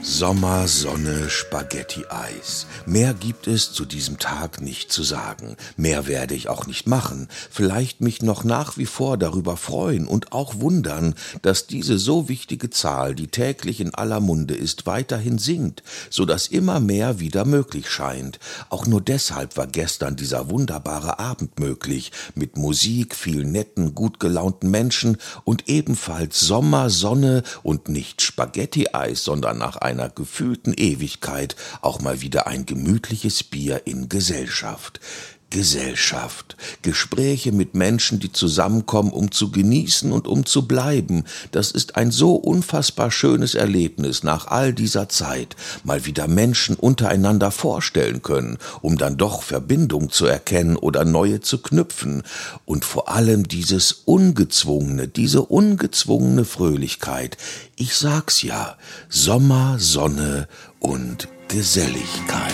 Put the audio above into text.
Sommer, Sonne, Spaghetti, Eis. Mehr gibt es zu diesem Tag nicht zu sagen. Mehr werde ich auch nicht machen. Vielleicht mich noch nach wie vor darüber freuen und auch wundern, dass diese so wichtige Zahl, die täglich in aller Munde ist, weiterhin sinkt, so dass immer mehr wieder möglich scheint. Auch nur deshalb war gestern dieser wunderbare Abend möglich, mit Musik, vielen netten, gut gelaunten Menschen und ebenfalls Sommer, Sonne und nicht Spaghetti-Eis, sondern nach einer gefühlten Ewigkeit auch mal wieder ein gemütliches Bier in Gesellschaft. Gesellschaft, Gespräche mit Menschen, die zusammenkommen, um zu genießen und um zu bleiben, das ist ein so unfassbar schönes Erlebnis nach all dieser Zeit, mal wieder Menschen untereinander vorstellen können, um dann doch Verbindung zu erkennen oder neue zu knüpfen, und vor allem dieses ungezwungene, diese ungezwungene Fröhlichkeit, ich sag's ja, Sommer, Sonne und Geselligkeit.